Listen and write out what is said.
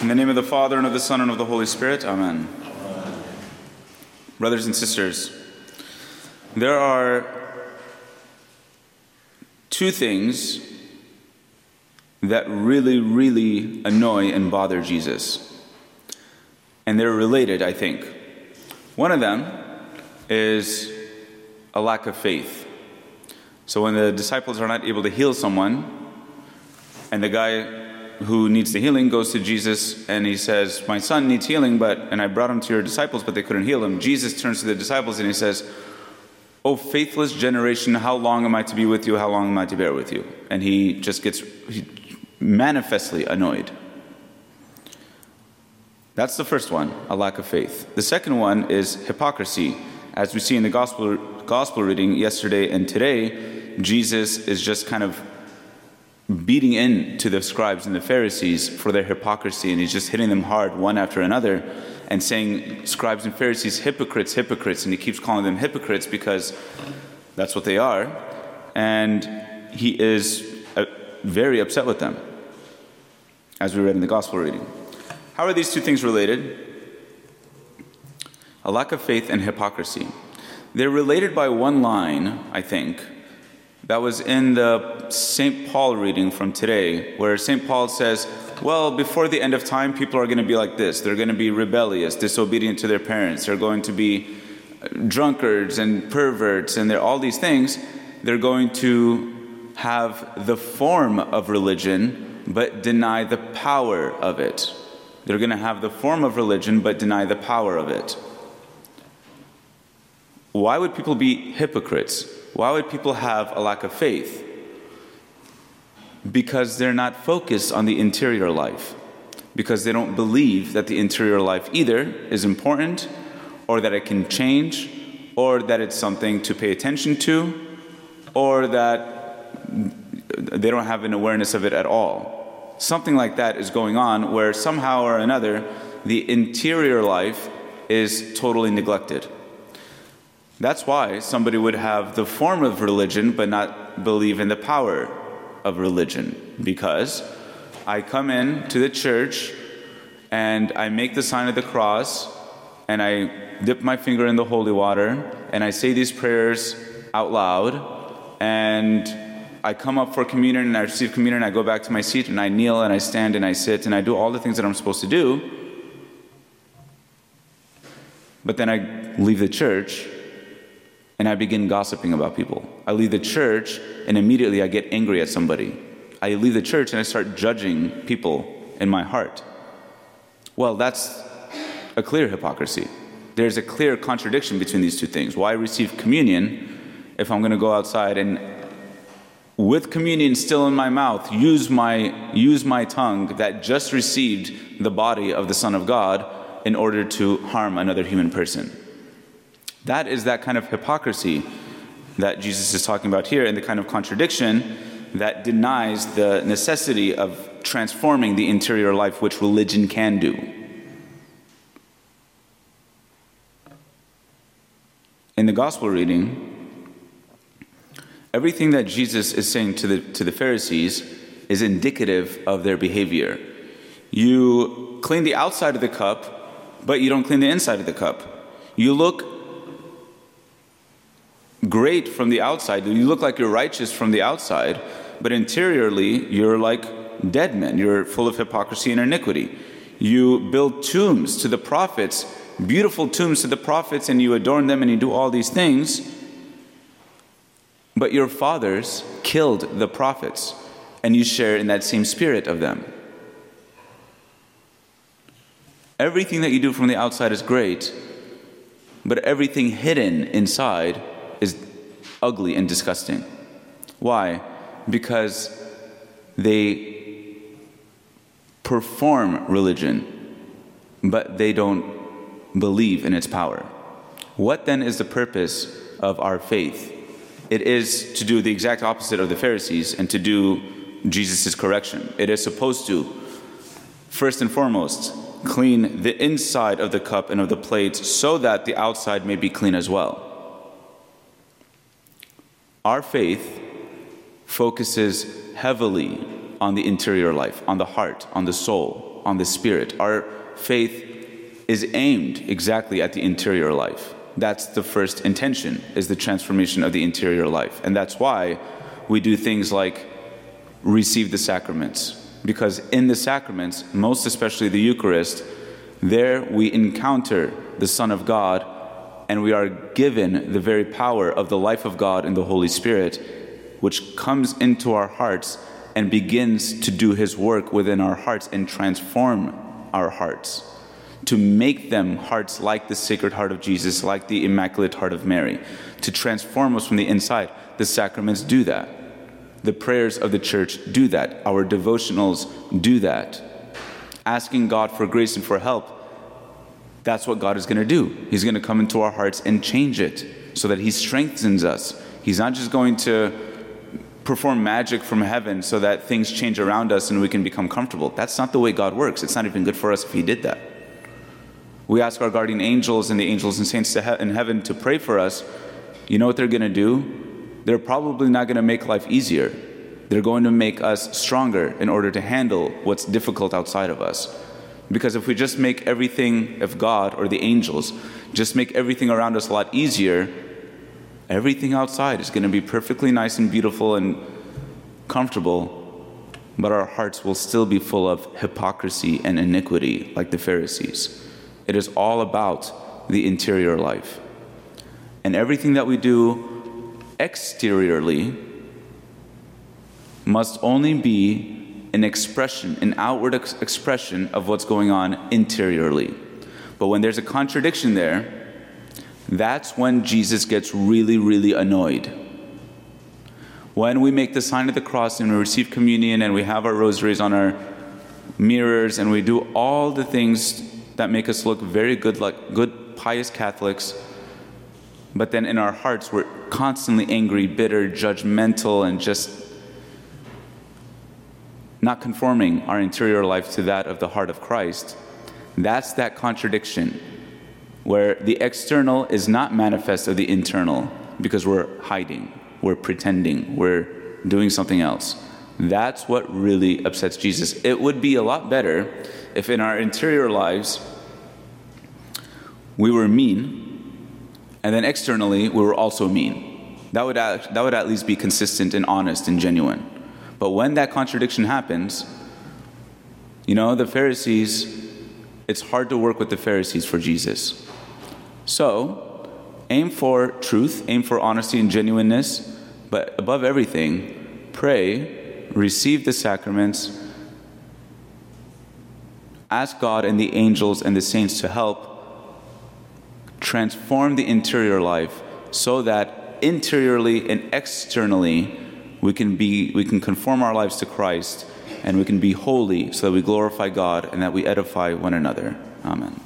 In the name of the Father, and of the Son, and of the Holy Spirit, Amen. Brothers and sisters, there are two things that really, really annoy and bother Jesus. And they're related, I think. One of them is a lack of faith. So when the disciples are not able to heal someone, and the guy who needs the healing goes to Jesus and he says, My son needs healing, but and I brought him to your disciples, but they couldn't heal him. Jesus turns to the disciples and he says, Oh, faithless generation, how long am I to be with you? How long am I to bear with you? And he just gets manifestly annoyed. That's the first one, a lack of faith. The second one is hypocrisy. As we see in the gospel, gospel reading yesterday and today, Jesus is just kind of beating in to the scribes and the Pharisees for their hypocrisy, and he's just hitting them hard one after another and saying, Scribes and Pharisees, hypocrites, hypocrites. And he keeps calling them hypocrites because that's what they are. And he is uh, very upset with them, as we read in the gospel reading. How are these two things related? A lack of faith and hypocrisy. They're related by one line, I think, that was in the St. Paul reading from today, where St. Paul says, Well, before the end of time, people are going to be like this. They're going to be rebellious, disobedient to their parents. They're going to be uh, drunkards and perverts, and all these things. They're going to have the form of religion, but deny the power of it. They're going to have the form of religion, but deny the power of it. Why would people be hypocrites? Why would people have a lack of faith? Because they're not focused on the interior life. Because they don't believe that the interior life either is important, or that it can change, or that it's something to pay attention to, or that they don't have an awareness of it at all. Something like that is going on where somehow or another the interior life is totally neglected. That's why somebody would have the form of religion but not believe in the power of religion. Because I come in to the church and I make the sign of the cross and I dip my finger in the holy water and I say these prayers out loud and I come up for communion and I receive communion and I go back to my seat and I kneel and I stand and I sit and I do all the things that I'm supposed to do. But then I leave the church and I begin gossiping about people. I leave the church and immediately I get angry at somebody. I leave the church and I start judging people in my heart. Well, that's a clear hypocrisy. There's a clear contradiction between these two things. Why receive communion if I'm going to go outside and with communion still in my mouth use my use my tongue that just received the body of the son of God in order to harm another human person? That is that kind of hypocrisy that Jesus is talking about here, and the kind of contradiction that denies the necessity of transforming the interior life, which religion can do. In the gospel reading, everything that Jesus is saying to the, to the Pharisees is indicative of their behavior. You clean the outside of the cup, but you don't clean the inside of the cup. You look great from the outside. You look like you're righteous from the outside, but interiorly, you're like dead men. You're full of hypocrisy and iniquity. You build tombs to the prophets, beautiful tombs to the prophets, and you adorn them and you do all these things. But your fathers killed the prophets, and you share in that same spirit of them. Everything that you do from the outside is great, but everything hidden inside is ugly and disgusting. Why? Because they perform religion, but they don't believe in its power. What then is the purpose of our faith? It is to do the exact opposite of the Pharisees and to do Jesus' correction. It is supposed to, first and foremost, clean the inside of the cup and of the plates so that the outside may be clean as well. Our faith focuses heavily on the interior life, on the heart, on the soul, on the spirit. Our faith is aimed exactly at the interior life. That's the first intention is the transformation of the interior life. And that's why we do things like receive the sacraments because in the sacraments, most especially the Eucharist, there we encounter the Son of God and we are given the very power of the life of God in the Holy Spirit, which comes into our hearts and begins to do His work within our hearts and transform our hearts. To make them hearts like the Sacred Heart of Jesus, like the Immaculate Heart of Mary, to transform us from the inside. The sacraments do that. The prayers of the church do that. Our devotionals do that. Asking God for grace and for help, that's what God is going to do. He's going to come into our hearts and change it so that He strengthens us. He's not just going to perform magic from heaven so that things change around us and we can become comfortable. That's not the way God works. It's not even good for us if He did that. We ask our guardian angels and the angels and saints in heaven to pray for us. You know what they're going to do? they're probably not going to make life easier. They're going to make us stronger in order to handle what's difficult outside of us. Because if we just make everything, if God or the angels just make everything around us a lot easier, everything outside is going to be perfectly nice and beautiful and comfortable, but our hearts will still be full of hypocrisy and iniquity like the Pharisees. It is all about the interior life. And everything that we do exteriorly must only be an expression, an outward ex- expression of what's going on interiorly. But when there's a contradiction there, that's when Jesus gets really, really annoyed. When we make the sign of the cross and we receive communion and we have our rosaries on our mirrors and we do all the things that make us look very good, like good, pious Catholics, but then in our hearts, we're constantly angry, bitter, judgmental, and just not conforming our interior life to that of the heart of Christ. That's that contradiction where the external is not manifest of the internal because we're hiding, we're pretending, we're doing something else. That's what really upsets Jesus. It would be a lot better if in our interior lives we were mean and then externally, we were also mean. That would, that would at least be consistent and honest and genuine. But when that contradiction happens, you know, the Pharisees, it's hard to work with the Pharisees for Jesus. So, aim for truth, aim for honesty and genuineness, but above everything, pray, receive the sacraments, ask God and the angels and the saints to help transform the interior life so that interiorly and externally we can be we can conform our lives to Christ and we can be holy so that we glorify God and that we edify one another. Amen.